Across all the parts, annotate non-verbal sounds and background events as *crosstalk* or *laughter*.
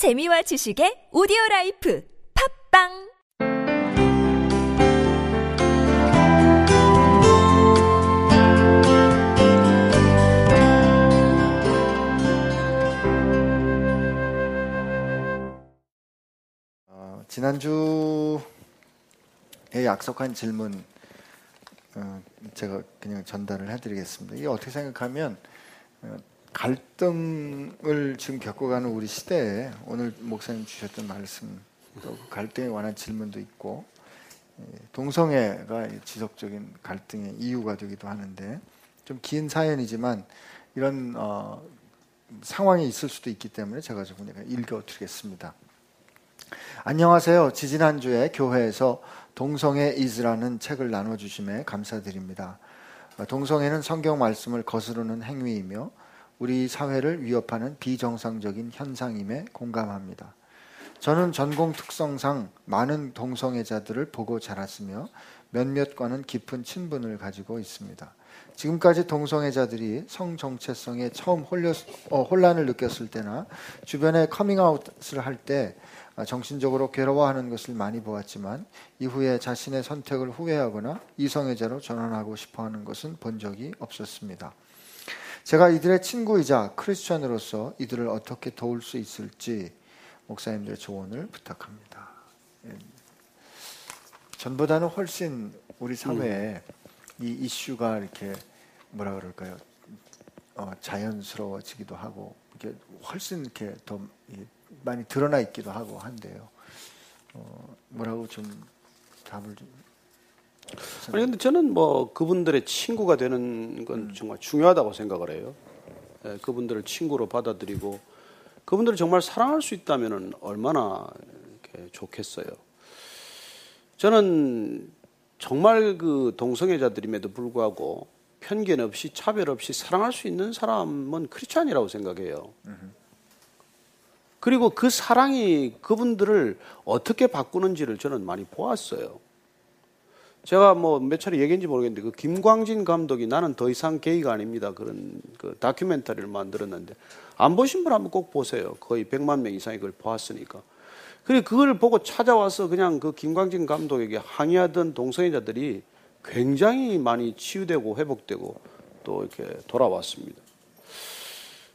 재미와 지식의 오디오 라이프 팝빵 어, 지난주에 약속한 질문 어, 제가 그냥 전달을 해드리겠습니다. 이게 어떻게 생각하면 어, 갈등을 지금 겪어가는 우리 시대에 오늘 목사님 주셨던 말씀 또 갈등에 관한 질문도 있고 예, 동성애가 지속적인 갈등의 이유가 되기도 하는데 좀 긴 사연이지만 이런 어, 상황이 있을 수도 있기 때문에 제가 좀 그냥 읽어드리겠습니다. 안녕하세요. 지지난주에 교회에서 동성애 이즈라는 책을 나눠주심에 감사드립니다. 동성애는 성경 말씀을 거스르는 행위이며 우리 사회를 위협하는 비정상적인 현상임에 공감합니다. 저는 전공 특성상 많은 동성애자들을 보고 자랐으며 몇몇과는 깊은 친분을 가지고 있습니다. 지금까지 동성애자들이 성 정체성에 처음 홀렸, 어, 혼란을 느꼈을 때나 주변에 커밍아웃을 할 때 정신적으로 괴로워하는 것을 많이 보았지만 이후에 자신의 선택을 후회하거나 이성애자로 전환하고 싶어 하는 것은 본 적이 없었습니다. 제가 이들의 친구이자 크리스천으로서 이들을 어떻게 도울 수 있을지 목사님들의 조언을 부탁합니다. 예. 전보다는 훨씬 우리 사회에 이 이슈가 이렇게 뭐라 그럴까요? 어, 자연스러워지기도 하고 이게 훨씬 이렇게 더 많이 드러나 있기도 하고 한데요. 어, 뭐라고 좀 답을 좀 아니 근데 저는 뭐 그분들의 친구가 되는 건 정말 중요하다고 생각을 해요. 예, 그분들을 친구로 받아들이고 그분들을 정말 사랑할 수 있다면 얼마나 좋겠어요. 저는 정말 그 동성애자들임에도 불구하고 편견 없이 차별 없이 사랑할 수 있는 사람은 크리스찬이라고 생각해요. 그리고 그 사랑이 그분들을 어떻게 바꾸는지를 저는 많이 보았어요. 제가 뭐 몇 차례 얘기했는지 모르겠는데 그 김광진 감독이 나는 더 이상 게이가 아닙니다. 그런 그 다큐멘터리를 만들었는데 안 보신 분 한번 꼭 보세요. 거의 100만 명 이상이 그걸 보았으니까. 그리고 그걸 보고 찾아와서 그냥 그 김광진 감독에게 항의하던 동성애자들이 굉장히 많이 치유되고 회복되고 또 이렇게 돌아왔습니다.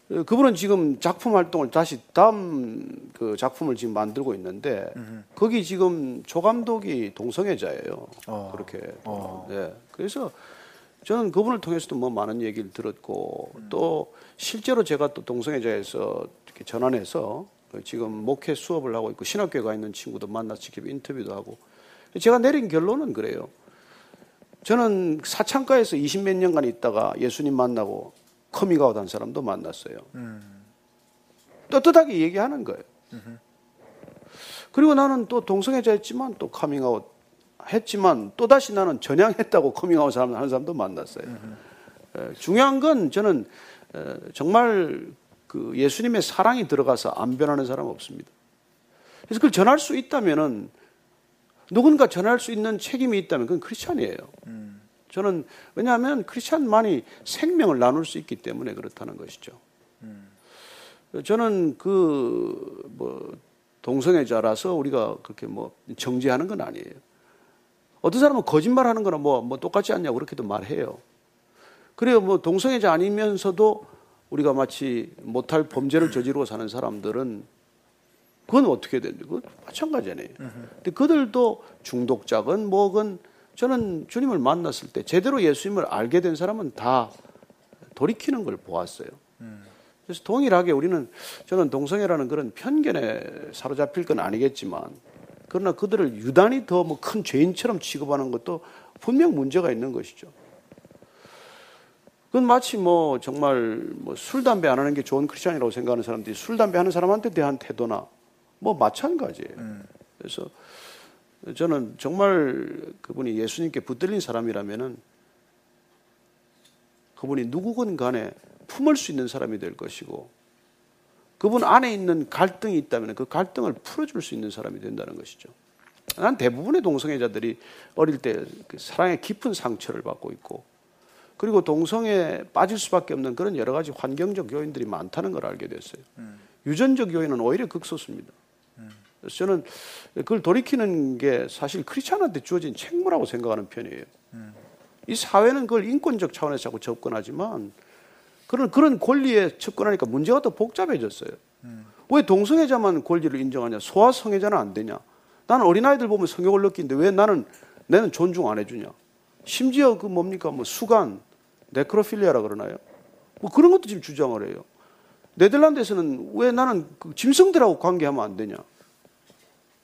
그분은 지금 작품 활동을 다시 다음 그 작품을 지금 만들고 있는데 거기 지금 조 감독이 동성애자예요. 어. 그렇게. 어. 네. 그래서 저는 그분을 통해서도 뭐 많은 얘기를 들었고 음. 또 실제로 제가 또 동성애자에서 이렇게 전환해서 지금 목회 수업을 하고 있고 신학교에 가 있는 친구도 만나서 직접 인터뷰도 하고 제가 내린 결론은 그래요. 저는 사창가에서 20 몇 년간 있다가 예수님 만나고 커밍아웃 한 사람도 만났어요. 음. 떳떳하게 얘기하는 거예요. 음흠. 그리고 나는 또 동성애자였지만 또 커밍아웃 했지만 또 다시 나는 전향했다고 커밍아웃 사람 하는 사람도 만났어요. 에, 중요한 건 저는 에, 정말 그 예수님의 사랑이 들어가서 안 변하는 사람 없습니다. 그래서 그걸 전할 수 있다면은 누군가 전할 수 있는 책임이 있다면 그건 크리스찬이에요. 음. 저는 왜냐하면 크리스찬만이 생명을 나눌 수 있기 때문에 그렇다는 것이죠. 음. 저는 그 뭐 동성애자라서 우리가 그렇게 뭐 정죄하는 건 아니에요. 어떤 사람은 거짓말하는 거나 뭐, 뭐 똑같지 않냐고 그렇게도 말해요. 그래요. 뭐 동성애자 아니면서도 우리가 마치 못할 범죄를 저지르고 사는 사람들은 그건 어떻게 되는지 그건 마찬가지잖아요. 근데 그들도 중독자건 뭐건 저는 주님을 만났을 때 제대로 예수님을 알게 된 사람은 다 돌이키는 걸 보았어요. 그래서 동일하게 우리는 저는 동성애라는 그런 편견에 사로잡힐 건 아니겠지만 그러나 그들을 유단히 더 뭐 큰 죄인처럼 취급하는 것도 분명 문제가 있는 것이죠. 그건 마치 뭐 정말 뭐 술, 담배 안 하는 게 좋은 크리스천이라고 생각하는 사람들이 술, 담배 하는 사람한테 대한 태도나 뭐 마찬가지예요. 음. 그래서 저는 정말 그분이 예수님께 붙들린 사람이라면은 그분이 누구건 간에 품을 수 있는 사람이 될 것이고 그분 안에 있는 갈등이 있다면 그 갈등을 풀어줄 수 있는 사람이 된다는 것이죠. 난 대부분의 동성애자들이 어릴 때그 사랑의 깊은 상처를 받고 있고 그리고 동성애에 빠질 수밖에 없는 그런 여러 가지 환경적 요인들이 많다는 걸 알게 됐어요. 음. 유전적 요인은 오히려 극소수입니다. 그래서 저는 그걸 돌이키는 게 사실 크리스찬한테 주어진 책무라고 생각하는 편이에요. 이 사회는 그걸 인권적 차원에서 자꾸 접근하지만 그런 그런 권리에 접근하니까 문제가 더 복잡해졌어요. 왜 동성애자만 권리를 인정하냐? 소아 성애자는 안 되냐? 나는 어린아이들 보면 성욕을 느끼는데 왜 나는 나는 존중 안 해주냐? 심지어 그 뭡니까? 뭐 수간, 네크로필리아라 그러나요? 뭐 그런 것도 지금 주장을 해요. 네덜란드에서는 왜 나는 그 짐승들하고 관계하면 안 되냐?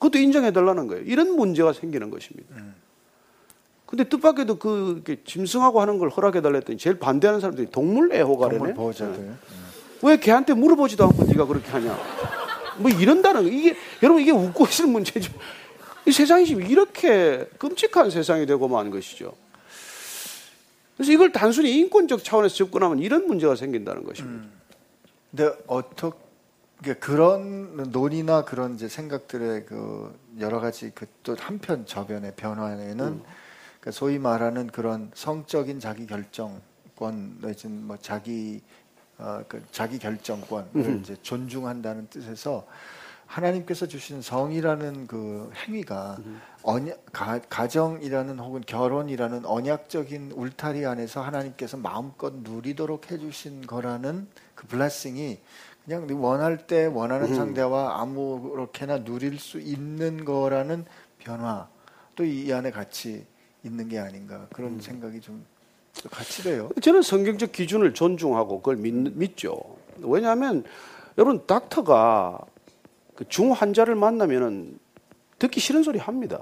그것도 인정해달라는 거예요. 이런 문제가 생기는 것입니다. 근데 뜻밖에도 그 짐승하고 하는 걸 허락해달라 했더니 제일 반대하는 사람들이 동물 애호가래네. 동물. 네. 왜 걔한테 물어보지도 않고 네가 그렇게 하냐? 뭐 이런다는 거. 이게 여러분 이게 웃고 있을 문제죠. 이 세상이 지금 이렇게 끔찍한 세상이 되고 만 것이죠. 그래서 이걸 단순히 인권적 차원에서 접근하면 이런 문제가 생긴다는 것입니다. 근데 어떻게 그런 논의나 그런 이제 생각들의 그 여러 가지 그 또 한편 저변의 변화에는 음. 그러니까 소위 말하는 그런 성적인 자기 결정권 내지는 뭐 자기 어, 그 자기 결정권을 음. 이제 존중한다는 뜻에서 하나님께서 주신 성이라는 그 행위가 음. 언약, 가, 가정이라는 혹은 결혼이라는 언약적인 울타리 안에서 하나님께서 마음껏 누리도록 해주신 거라는 그 블레싱이 그냥 네 원할 때 원하는 음. 상대와 아무렇게나 누릴 수 있는 거라는 변화 또 이 안에 같이 있는 게 아닌가 그런 생각이 좀 같이 돼요. 저는 성경적 기준을 존중하고 그걸 믿, 죠 왜냐하면 여러분 닥터가 그 중환자를 만나면은 듣기 싫은 소리 합니다.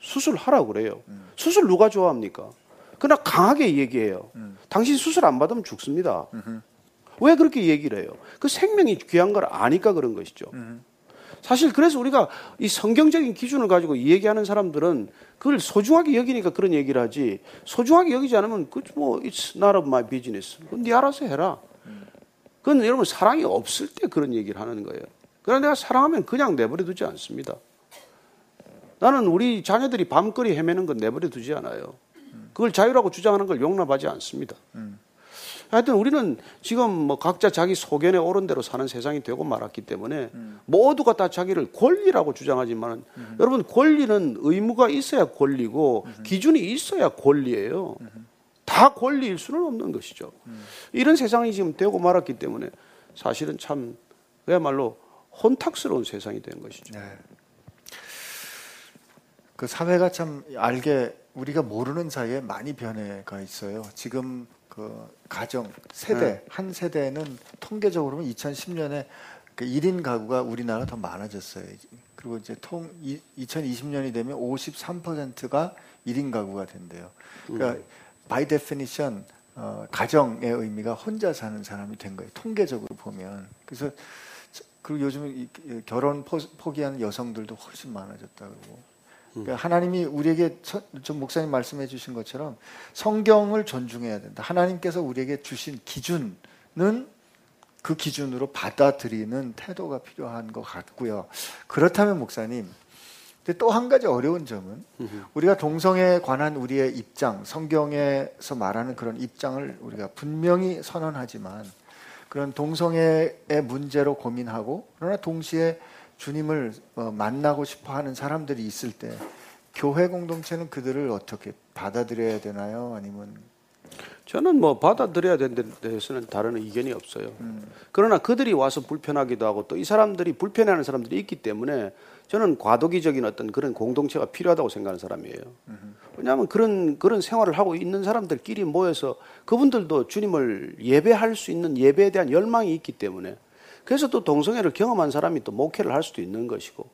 수술하라고 그래요. 수술 누가 좋아합니까? 그러나 강하게 얘기해요. 당신 수술 안 받으면 죽습니다. 왜 그렇게 얘기를 해요? 그 생명이 귀한 걸 아니까 그런 것이죠. 사실 그래서 우리가 이 성경적인 기준을 가지고 얘기하는 사람들은 그걸 소중하게 여기니까 그런 얘기를 하지 소중하게 여기지 않으면 그뭐 it's not of my business. 그건 네 알아서 해라. 그건 여러분 사랑이 없을 때 그런 얘기를 하는 거예요. 그러나 내가 사랑하면 그냥 내버려 두지 않습니다. 나는 우리 자녀들이 밤거리 헤매는 건 내버려 두지 않아요. 그걸 자유라고 주장하는 걸 용납하지 않습니다. 하여튼 우리는 지금 뭐 각자 자기 소견에 옳은 대로 사는 세상이 되고 말았기 때문에 모두가 다 자기를 권리라고 주장하지만 여러분 권리는 의무가 있어야 권리고 기준이 있어야 권리예요. 다 권리일 수는 없는 것이죠. 이런 세상이 지금 되고 말았기 때문에 사실은 참 그야말로 혼탁스러운 세상이 된 것이죠. 네. 그 사회가 참 알게 우리가 모르는 사이에 많이 변해가 있어요. 지금 그 가정 세대 네. 한 세대는 통계적으로 보면 2010년에 그 1인 가구가 우리나라 더 많아졌어요. 그리고 이제 통 2020년이 되면 53%가 1인 가구가 된대요. 그러니까 by definition 어, 가정의 의미가 혼자 사는 사람이 된 거예요. 통계적으로 보면. 그래서 저- 그리고 요즘 이- 이 결혼 포, 포기하는 여성들도 훨씬 많아졌다고. 그러니까 하나님이 우리에게 서- 좀 목사님 말씀해 주신 것처럼 성경을 존중해야 된다. 하나님께서 우리에게 주신 기준은 그 기준으로 받아들이는 태도가 필요한 것 같고요. 그렇다면 목사님, 근데 또 한 가지 어려운 점은 우리가 동성애에 관한 우리의 입장, 성경에서 말하는 그런 입장을 우리가 분명히 선언하지만 그런 동성애의 문제로 고민하고 그러나 동시에 주님을 어, 만나고 싶어 하는 사람들이 있을 때 교회 공동체는 그들을 어떻게 받아들여야 되나요? 아니면 저는 뭐 받아들여야 되는 데에서는 다른 의견이 없어요. 그러나 그들이 와서 불편하기도 하고 또 이 사람들이 불편해하는 사람들이 있기 때문에 저는 과도기적인 어떤 그런 공동체가 필요하다고 생각하는 사람이에요. 왜냐하면 그런 그런 생활을 하고 있는 사람들끼리 모여서 그분들도 주님을 예배할 수 있는 예배에 대한 열망이 있기 때문에 그래서 또 동성애를 경험한 사람이 또 목회를 할 수도 있는 것이고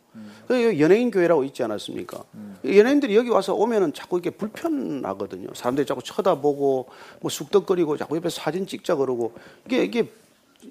그 연예인 교회라고 있지 않았습니까? 연예인들이 여기 와서 오면은 자꾸 이렇게 불편하거든요. 사람들이 자꾸 쳐다보고 뭐 쑥덕거리고 자꾸 옆에 사진 찍자 그러고 이게 이게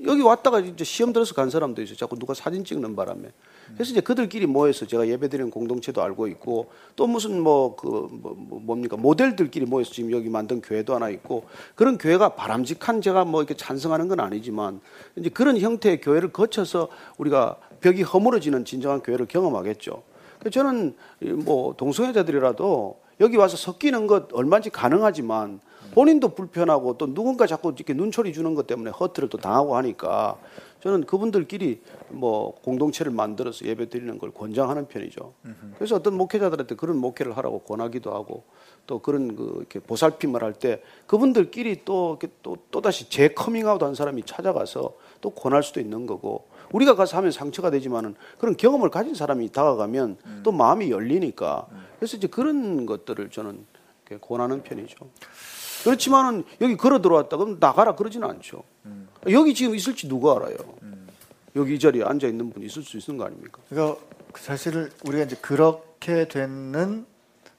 여기 왔다가 이제 시험 들어서 간 사람도 있어요. 자꾸 누가 사진 찍는 바람에. 그래서 이제 그들끼리 모여서 제가 예배드리는 공동체도 알고 있고 또 무슨 뭐그 뭐, 뭐 뭡니까 모델들끼리 모여서 지금 여기 만든 교회도 하나 있고 그런 교회가 바람직한 제가 뭐 이렇게 찬성하는 건 아니지만 이제 그런 형태의 교회를 거쳐서 우리가 벽이 허물어지는 진정한 교회를 경험하겠죠. 저는 이뭐 동성애자들이라도 여기 와서 섞이는 것 얼마든지 가능하지만 본인도 불편하고 또 누군가 자꾸 이렇게 눈초리 주는 것 때문에 hurt를 또 당하고 하니까 저는 그분들끼리 뭐 공동체를 만들어서 예배 드리는 걸 권장하는 편이죠. 그래서 어떤 목회자들한테 그런 목회를 하라고 권하기도 하고 또 그런 그 이렇게 보살핌을 할 때 그분들끼리 또 이렇게 또 또다시 재 커밍아웃 한 사람이 찾아가서 또 권할 수도 있는 거고 우리가 가서 하면 상처가 되지만은 그런 경험을 가진 사람이 다가가면 또 마음이 열리니까 그래서 이제 그런 것들을 저는 이렇게 권하는 편이죠. 그렇지만은 여기 걸어 들어왔다 그럼 나가라 그러지는 않죠. 여기 지금 있을지 누가 알아요. 여기 이 자리에 앉아 있는 분이 있을 수 있는 거 아닙니까? 그러니까 사실 우리가 이제 그렇게 되는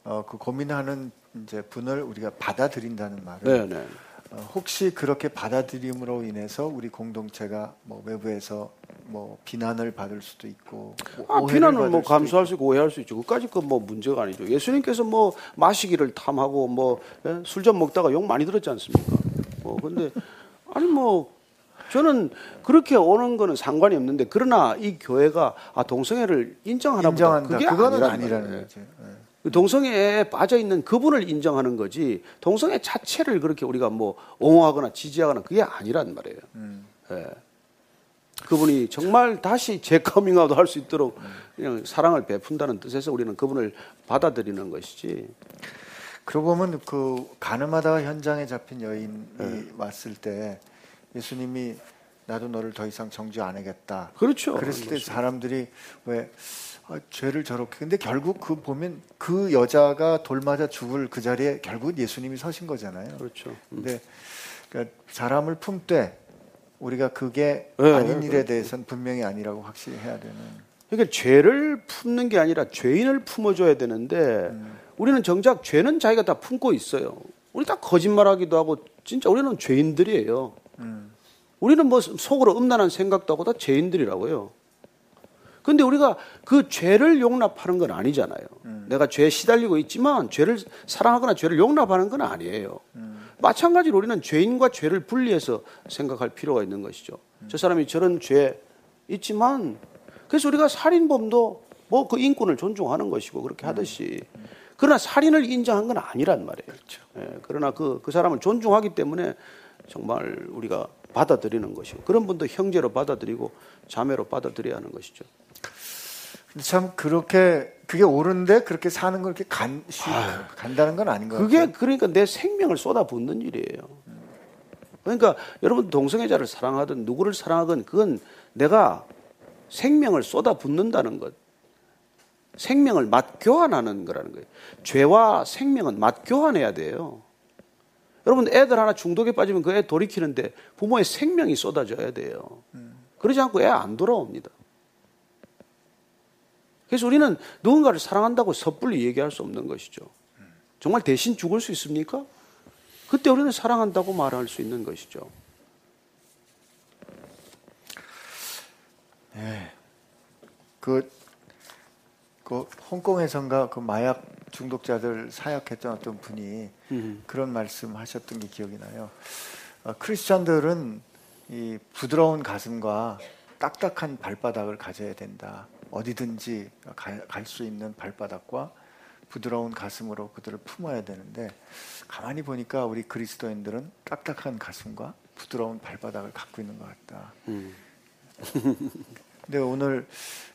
어, 그 고민하는 이제 분을 우리가 받아들인다는 말은 네, 네. 어, 혹시 그렇게 받아들임으로 인해서 우리 공동체가 뭐 외부에서 뭐 비난을 받을 수도 있고 뭐 아, 비난을 뭐 감수할 수 있고 오해할 수 있죠. 그까지 그 뭐 문제가 아니죠. 예수님께서 뭐 마시기를 탐하고 뭐 술 좀 먹다가 욕 많이 들었지 않습니까? 뭐 근데 *laughs* 아니 뭐 저는 그렇게 오는 거는 상관이 없는데 그러나 이 교회가 아 동성애를 인정하나 보다 인정한다. 그게 그거는 아니라는. 거죠. 예. 그 동성애에 빠져 있는 그분을 인정하는 거지 동성애 자체를 그렇게 우리가 뭐 옹호하거나 지지하거나 그게 아니란 말이에요. 예. 그분이 정말 다시 재커밍아웃 할 수 있도록 그냥 사랑을 베푼다는 뜻에서 우리는 그분을 받아들이는 것이지. 그러고 보면 그 가늠하다가 현장에 잡힌 여인이 네. 왔을 때 예수님이 나도 너를 더 이상 정죄 안 하겠다. 그렇죠. 그랬을 때 사람들이 왜 아, 죄를 저렇게 근데 결국 그 보면 그 여자가 돌 맞아 죽을 그 자리에 결국 예수님이 서신 거잖아요. 그렇죠. 음. 근데 그러니까 사람을 품되 우리가 그게 네, 아닌 네, 일에 대해서는 분명히 아니라고 확실히 해야 되는. 그러니까 죄를 품는 게 아니라 죄인을 품어줘야 되는데 우리는 정작 죄는 자기가 다 품고 있어요. 우리 다 거짓말하기도 하고 진짜 우리는 죄인들이에요. 우리는 뭐 속으로 음란한 생각도 하고 다 죄인들이라고요. 근데 우리가 그 죄를 용납하는 건 아니잖아요. 내가 죄에 시달리고 있지만 죄를 사랑하거나 죄를 용납하는 건 아니에요. 마찬가지로 우리는 죄인과 죄를 분리해서 생각할 필요가 있는 것이죠. 저 사람이 저런 죄 있지만 그래서 우리가 살인범도 뭐 그 인권을 존중하는 것이고 그렇게 하듯이 그러나 살인을 인정한 건 아니란 말이에요. 예, 그러나 그, 그 사람을 존중하기 때문에 정말 우리가 받아들이는 것이고 그런 분도 형제로 받아들이고 자매로 받아들여야 하는 것이죠. 근데 참 그렇게 그게 옳은데 그렇게 사는 걸 이렇게 간, 쉬, 간다는 건 아닌 것 그게 같아요. 그러니까 내 생명을 쏟아붓는 일이에요. 그러니까 여러분 동성애자를 사랑하든 누구를 사랑하든 그건 내가 생명을 쏟아붓는다는 것. 생명을 맞교환하는 거라는 거예요. 죄와 생명은 맞교환해야 돼요. 여러분 애들 하나 중독에 빠지면 그 애 돌이키는데 부모의 생명이 쏟아져야 돼요. 그러지 않고 애 안 돌아옵니다. 그래서 우리는 누군가를 사랑한다고 섣불리 얘기할 수 없는 것이죠. 정말 대신 죽을 수 있습니까? 그때 우리는 사랑한다고 말할 수 있는 것이죠. 그, 그 홍콩에선가 그 마약 중독자들 사역했던 어떤 분이 그런 말씀 하셨던 게 기억이 나요. 어, 크리스천들은 이 부드러운 가슴과 딱딱한 발바닥을 가져야 된다. 어디든지 갈 수 있는 발바닥과 부드러운 가슴으로 그들을 품어야 되는데 가만히 보니까 우리 그리스도인들은 딱딱한 가슴과 부드러운 발바닥을 갖고 있는 것 같다. *laughs* 근데 오늘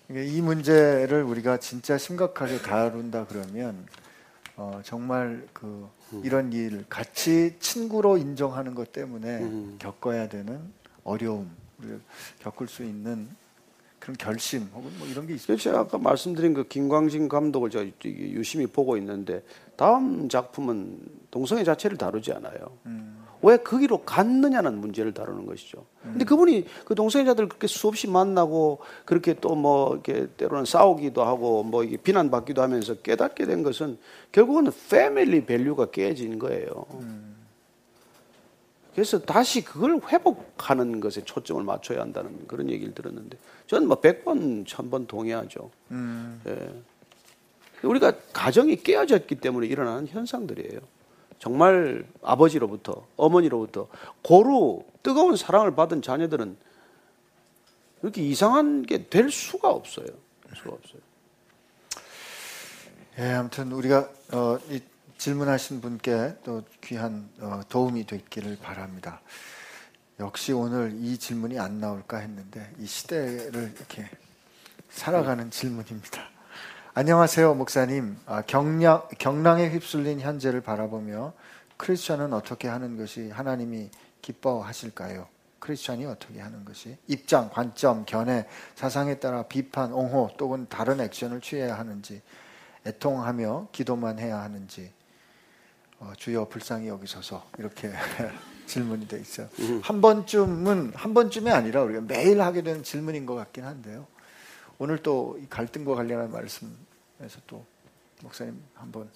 이 문제를 우리가 진짜 심각하게 다룬다 그러면 어, 정말 그 이런 일 같이 친구로 인정하는 것 때문에 겪어야 되는 어려움, 겪을 수 있는 그런 결심 혹은 뭐 이런 게 있어요. 제가 아까 말씀드린 그 김광진 감독을 제가 유심히 보고 있는데 다음 작품은 동성애 자체를 다루지 않아요. 왜 거기로 갔느냐는 문제를 다루는 것이죠. 근데 그분이 그 동성애자들 그렇게 수없이 만나고 그렇게 또 뭐 이렇게 때로는 싸우기도 하고 뭐 이게 비난받기도 하면서 깨닫게 된 것은 결국은 family value가 깨진 거예요. 그래서 다시 그걸 회복하는 것에 초점을 맞춰야 한다는 그런 얘기를 들었는데 저는 뭐 100번, 1000번 동의하죠. 예. 우리가 가정이 깨어졌기 때문에 일어나는 현상들이에요. 정말 아버지로부터, 어머니로부터 고루 뜨거운 사랑을 받은 자녀들은 그렇게 이상한 게 될 수가 없어요. 될 수가 없어요. 예, 아무튼 우리가 어, 이 질문하신 분께 또 귀한 어, 도움이 됐기를 바랍니다. 역시 오늘 이 질문이 안 나올까 했는데 이 시대를 이렇게 살아가는 질문입니다. 안녕하세요, 목사님. 아, 경량, 경랑에 휩쓸린 현재를 바라보며 크리스천은 어떻게 하는 것이 하나님이 기뻐하실까요? 크리스천이 어떻게 하는 것이 입장, 관점, 견해, 사상에 따라 비판, 옹호 또는 다른 액션을 취해야 하는지 애통하며 기도만 해야 하는지 어, 주여 불쌍히 여기소서 이렇게 *laughs* 질문이 돼 있어요. 한 번쯤은 한 번쯤이 아니라 우리가 매일 하게 되는 질문인 것 같긴 한데요. 오늘 또 갈등과 관련한 말씀에서 또 목사님 한번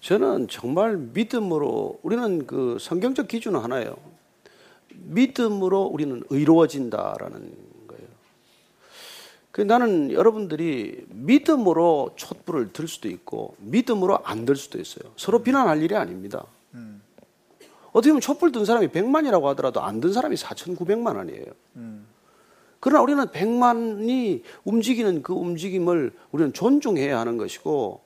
저는 정말 믿음으로 우리는 그 성경적 기준은 하나예요. 믿음으로 우리는 의로워진다라는 나는 여러분들이 믿음으로 촛불을 들 수도 있고 믿음으로 안 들 수도 있어요. 서로 비난할 일이 아닙니다. 음. 어떻게 보면 촛불 든 사람이 100만이라고 하더라도 안 든 사람이 4,900만 원이에요. 그러나 우리는 100만이 움직이는 그 움직임을 우리는 존중해야 하는 것이고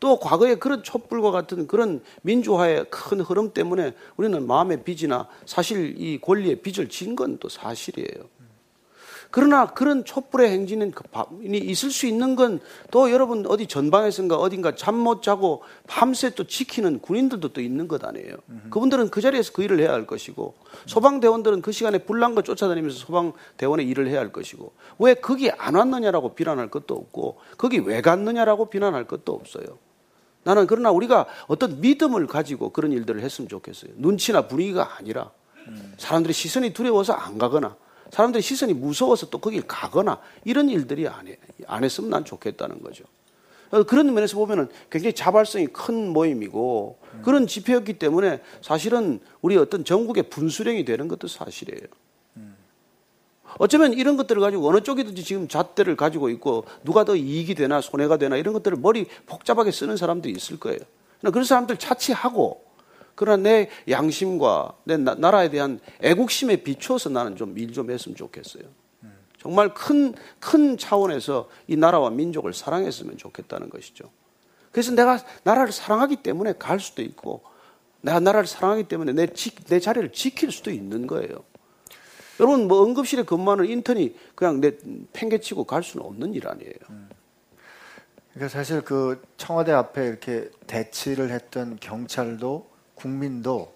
또 과거에 그런 촛불과 같은 그런 민주화의 큰 흐름 때문에 우리는 마음의 빚이나 사실 이 권리의 빚을 진 건 또 사실이에요. 그러나 그런 촛불의 행진은 있을 수 있는 건 또 여러분 어디 전방에선가 어딘가 잠 못 자고 밤새 또 지키는 군인들도 또 있는 것 아니에요. 그분들은 그 자리에서 그 일을 해야 할 것이고 소방대원들은 그 시간에 불난 거 쫓아다니면서 소방대원의 일을 해야 할 것이고 왜 거기 안 왔느냐라고 비난할 것도 없고 거기 왜 갔느냐라고 비난할 것도 없어요. 나는 그러나 우리가 어떤 믿음을 가지고 그런 일들을 했으면 좋겠어요. 눈치나 분위기가 아니라 사람들의 시선이 두려워서 안 가거나 사람들의 시선이 무서워서 또 거길 가거나 이런 일들이 안, 해, 안 했으면 난 좋겠다는 거죠. 어, 그런 면에서 보면은 굉장히 자발성이 큰 모임이고 그런 집회였기 때문에 사실은 우리 어떤 전국의 분수령이 되는 것도 사실이에요. 어쩌면 이런 것들을 가지고 어느 쪽이든지 지금 잣대를 가지고 있고 누가 더 이익이 되나 손해가 되나 이런 것들을 머리 복잡하게 쓰는 사람도 있을 거예요. 그런 사람들 차치하고 그러나 내 양심과 내 나 라에 대한 애국심에 비추어서 나는 좀일좀 했으면 좋겠어요. 정말 큰, 큰 차원에서 이 나라와 민족을 사랑했으면 좋겠다는 것이죠. 그래서 내가 나라를 사랑하기 때문에 갈 수도 있고, 내가 나라를 사랑하기 때문에 내, 지, 내 자리를 지킬 수도 있는 거예요. 여러분, 뭐 응급실에 근무하는 인턴이 그냥 내 팽개치고 갈 수는 없는 일 아니에요. 그러니까 사실 그 청와대 앞에 이렇게 대치를 했던 경찰도 국민도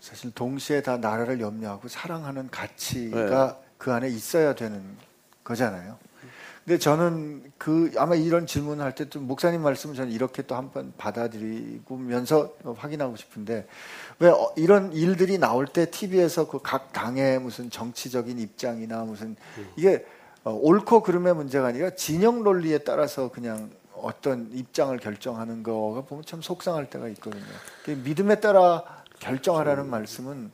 사실 동시에 다 나라를 염려하고 사랑하는 가치가 네. 그 안에 있어야 되는 거잖아요. 근데 저는 그 아마 이런 질문을 할 때 좀 목사님 말씀을 저는 이렇게 또 한 번 받아들이고면서 확인하고 싶은데 왜 어, 이런 일들이 나올 때 TV에서 그 각 당의 무슨 정치적인 입장이나 무슨 이게 어, 옳고 그름의 문제가 아니라 진영 논리에 따라서 그냥 어떤 입장을 결정하는 거가 보면 참 속상할 때가 있거든요. 믿음에 따라 결정하라는 말씀은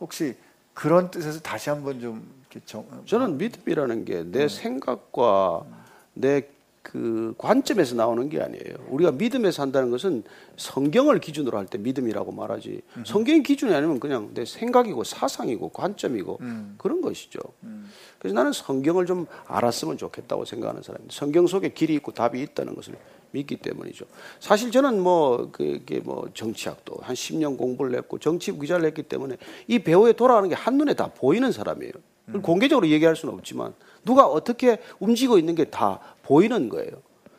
혹시 그런 뜻에서 다시 한번 좀 정... 저는 믿음이라는 게 내 생각과 내 그 관점에서 나오는 게 아니에요. 우리가 믿음에서 한다는 것은 성경을 기준으로 할 때 믿음이라고 말하지. 음. 성경 기준이 아니면 그냥 내 생각이고 사상이고 관점이고 음. 그런 것이죠. 음. 그래서 나는 성경을 좀 알았으면 좋겠다고 생각하는 사람입니다. 성경 속에 길이 있고 답이 있다는 것을 믿기 때문이죠. 사실 저는 뭐 그게 뭐 정치학도 한 10년 공부를 했고 정치 기자를 했기 때문에 이 배우에 돌아가는 게 한눈에 다 보이는 사람이에요. 음. 공개적으로 얘기할 수는 없지만 누가 어떻게 움직이고 있는 게 다 보이는 거예요.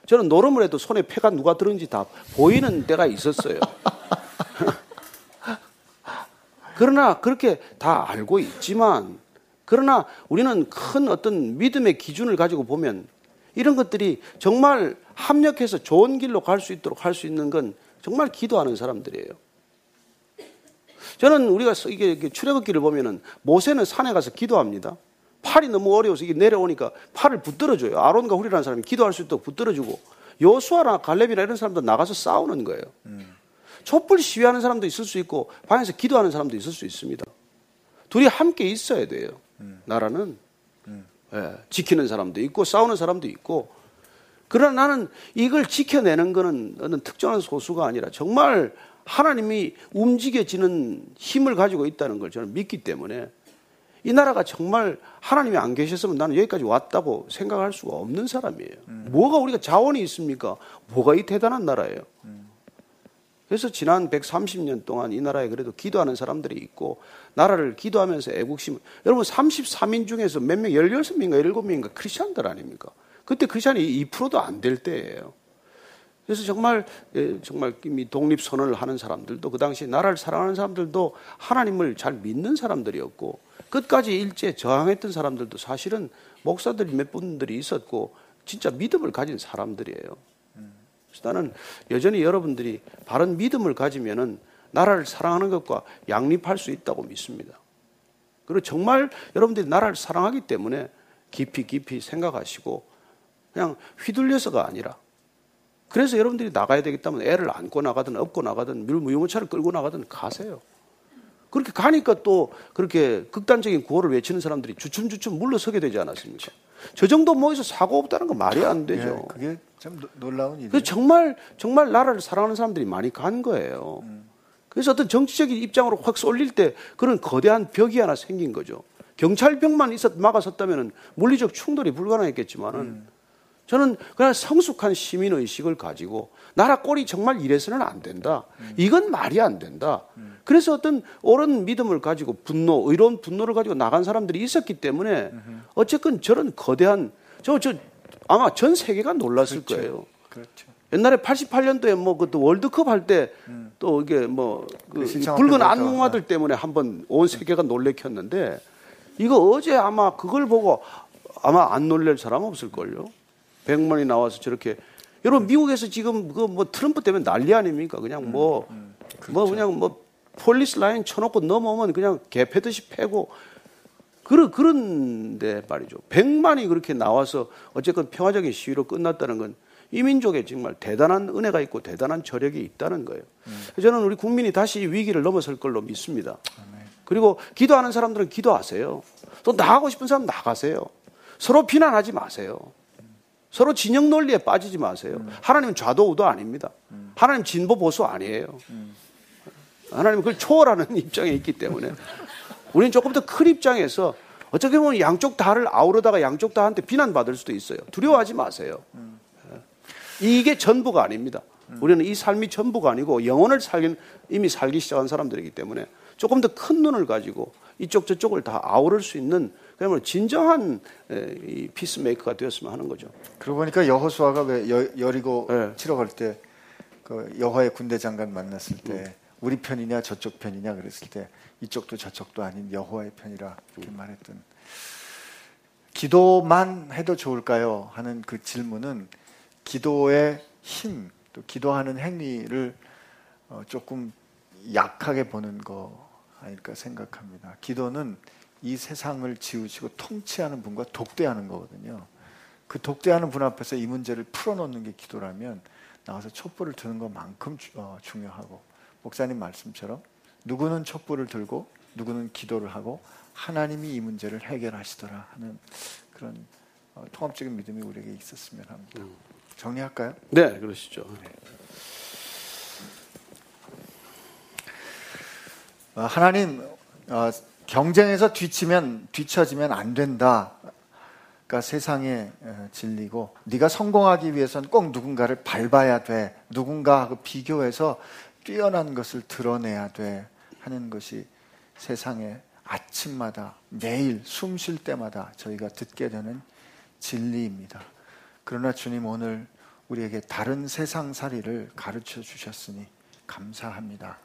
저는 노름을 해도 손에 패가 누가 들은지 다 보이는 때가 있었어요. *laughs* 그러나 그렇게 다 알고 있지만 그러나 우리는 큰 어떤 믿음의 기준을 가지고 보면 이런 것들이 정말 합력해서 좋은 길로 갈 수 있도록 할 수 있는 건 정말 기도하는 사람들이에요. 저는 우리가 이게 출애굽기를 보면은 모세는 산에 가서 기도합니다. 팔이 너무 어려워서 이게 내려오니까 팔을 붙들어줘요. 아론과 후리라는 사람이 기도할 수 있도록 붙들어주고 요수아나 갈렙이나 이런 사람도 나가서 싸우는 거예요. 음. 촛불 시위하는 사람도 있을 수 있고 방에서 기도하는 사람도 있을 수 있습니다. 둘이 함께 있어야 돼요. 음. 나라는 음. 예, 지키는 사람도 있고 싸우는 사람도 있고 그러나 나는 이걸 지켜내는 것은 어느 특정한 소수가 아니라 정말 하나님이 움직여지는 힘을 가지고 있다는 걸 저는 믿기 때문에 이 나라가 정말 하나님이 안 계셨으면 나는 여기까지 왔다고 생각할 수가 없는 사람이에요. 음. 뭐가 우리가 자원이 있습니까? 뭐가 이 대단한 나라예요? 음. 그래서 지난 130년 동안 이 나라에 그래도 기도하는 사람들이 있고 나라를 기도하면서 애국심 여러분 33인 중에서 몇 명, 16명인가 17명인가 크리스천들 아닙니까? 그때 크리스천이 2%도 안 될 때예요. 그래서 정말 예, 정말 이미 독립 선언을 하는 사람들도 그 당시 나라를 사랑하는 사람들도 하나님을 잘 믿는 사람들이었고 끝까지 일제 저항했던 사람들도 사실은 목사들이 몇 분들이 있었고 진짜 믿음을 가진 사람들이에요. 그래서 나는 여전히 여러분들이 바른 믿음을 가지면은 나라를 사랑하는 것과 양립할 수 있다고 믿습니다. 그리고 정말 여러분들이 나라를 사랑하기 때문에 깊이 깊이 생각하시고 그냥 휘둘려서가 아니라 그래서 여러분들이 나가야 되겠다면 애를 안고 나가든 업고 나가든 무유모차를 끌고 나가든 가세요. 그렇게 가니까 또 그렇게 극단적인 구호를 외치는 사람들이 주춤주춤 물러서게 되지 않았습니까? 저 정도 모여서 사고 없다는 건 말이 안 되죠. 예, 그게 참 노- 놀라운 일이에요. 그 정말 정말 나라를 사랑하는 사람들이 많이 간 거예요. 그래서 어떤 정치적인 입장으로 확 쏠릴 때 그런 거대한 벽이 하나 생긴 거죠. 경찰벽만 있었 막아섰다면 물리적 충돌이 불가능했겠지만은 저는 그냥 성숙한 시민 의식을 가지고 나라 꼴이 정말 이래서는 안 된다. 이건 말이 안 된다. 그래서 어떤 옳은 믿음을 가지고 분노, 의로운 분노를 가지고 나간 사람들이 있었기 때문에 어쨌건 저런 거대한 저 저 아마 전 세계가 놀랐을 거예요. 그렇죠. 옛날에 88년도에 뭐 그또 월드컵 할 때또 이게 뭐그 그 붉은 안무마들 때문에 한번 온 세계가 놀래켰는데 이거 어제 아마 그걸 보고 아마 안 놀랄 사람 없을걸요. 100만이 나와서 저렇게 여러분 미국에서 지금 그 뭐 트럼프 때문에 난리 아닙니까? 그냥 뭐뭐 그냥 뭐 폴리스 라인 쳐놓고 넘어오면 그냥 개 패듯이 패고 그런 그런데 말이죠. 100만이 그렇게 나와서 어쨌건 평화적인 시위로 끝났다는 건 이 민족에 정말 대단한 은혜가 있고 대단한 저력이 있다는 거예요. 저는 우리 국민이 다시 이 위기를 넘어설 걸로 믿습니다. 그리고 기도하는 사람들은 기도하세요. 또 나가고 싶은 사람 나가세요. 서로 비난하지 마세요. 서로 진영 논리에 빠지지 마세요. 하나님은 좌도 우도 아닙니다. 하나님 진보 보수 아니에요. 하나님은 그걸 초월하는 *laughs* 입장에 있기 때문에 우리는 조금 더 큰 입장에서 어떻게 보면 양쪽 다를 아우르다가 양쪽 다한테 비난받을 수도 있어요. 두려워하지 마세요. 이게 전부가 아닙니다. 우리는 이 삶이 전부가 아니고 영혼을 살긴 이미 살기 시작한 사람들이기 때문에 조금 더 큰 눈을 가지고 이쪽 저쪽을 다 아우를 수 있는 그야말로 진정한 피스메이커가 되었으면 하는 거죠. 그러고 보니까 여호수아가 왜 여, 여리고 네. 치러 갈 때 그 여호와의 군대 장관 만났을 때 음. 우리 편이냐 저쪽 편이냐 그랬을 때 이쪽도 저쪽도 아닌 여호와의 편이라 이렇게 음. 말했던 기도만 해도 좋을까요? 하는 그 질문은 기도의 힘, 또 기도하는 행위를 어, 조금 약하게 보는 거 아닐까 생각합니다. 기도는 이 세상을 지우시고 통치하는 분과 독대하는 거거든요. 그 독대하는 분 앞에서 이 문제를 풀어놓는 게 기도라면 나와서 촛불을 드는 것만큼 주- 어, 중요하고 목사님 말씀처럼 누구는 촛불을 들고 누구는 기도를 하고 하나님이 이 문제를 해결하시더라 하는 그런 어, 통합적인 믿음이 우리에게 있었으면 합니다. 정리할까요? 네, 그러시죠. 어, 하나님 어, 경쟁에서 뒤치면 뒤처지면 안 된다. 그러니까 세상의 어, 진리고 네가 성공하기 위해서는 꼭 누군가를 밟아야 돼. 누군가하고 비교해서 뛰어난 것을 드러내야 돼 하는 것이 세상의 아침마다 매일 숨 쉴 때마다 저희가 듣게 되는 진리입니다. 그러나 주님 오늘 우리에게 다른 세상살이를 가르쳐 주셨으니 감사합니다.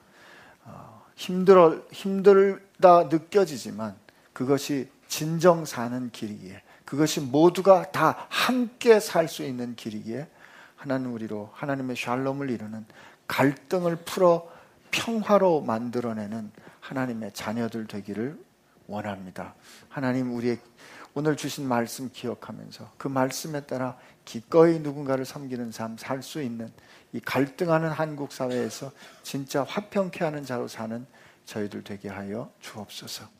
어, 힘들어 힘들 다 느껴지지만 그것이 진정 사는 길이기에 그것이 모두가 다 함께 살 수 있는 길이기에 하나님 우리로 하나님의 샬롬을 이루는 갈등을 풀어 평화로 만들어내는 하나님의 자녀들 되기를 원합니다. 하나님 우리의 오늘 주신 말씀 기억하면서 그 말씀에 따라 기꺼이 누군가를 섬기는 삶 살 수 있는 이 갈등하는 한국 사회에서 진짜 화평케 하는 자로 사는 저희들 되게 하여 주옵소서.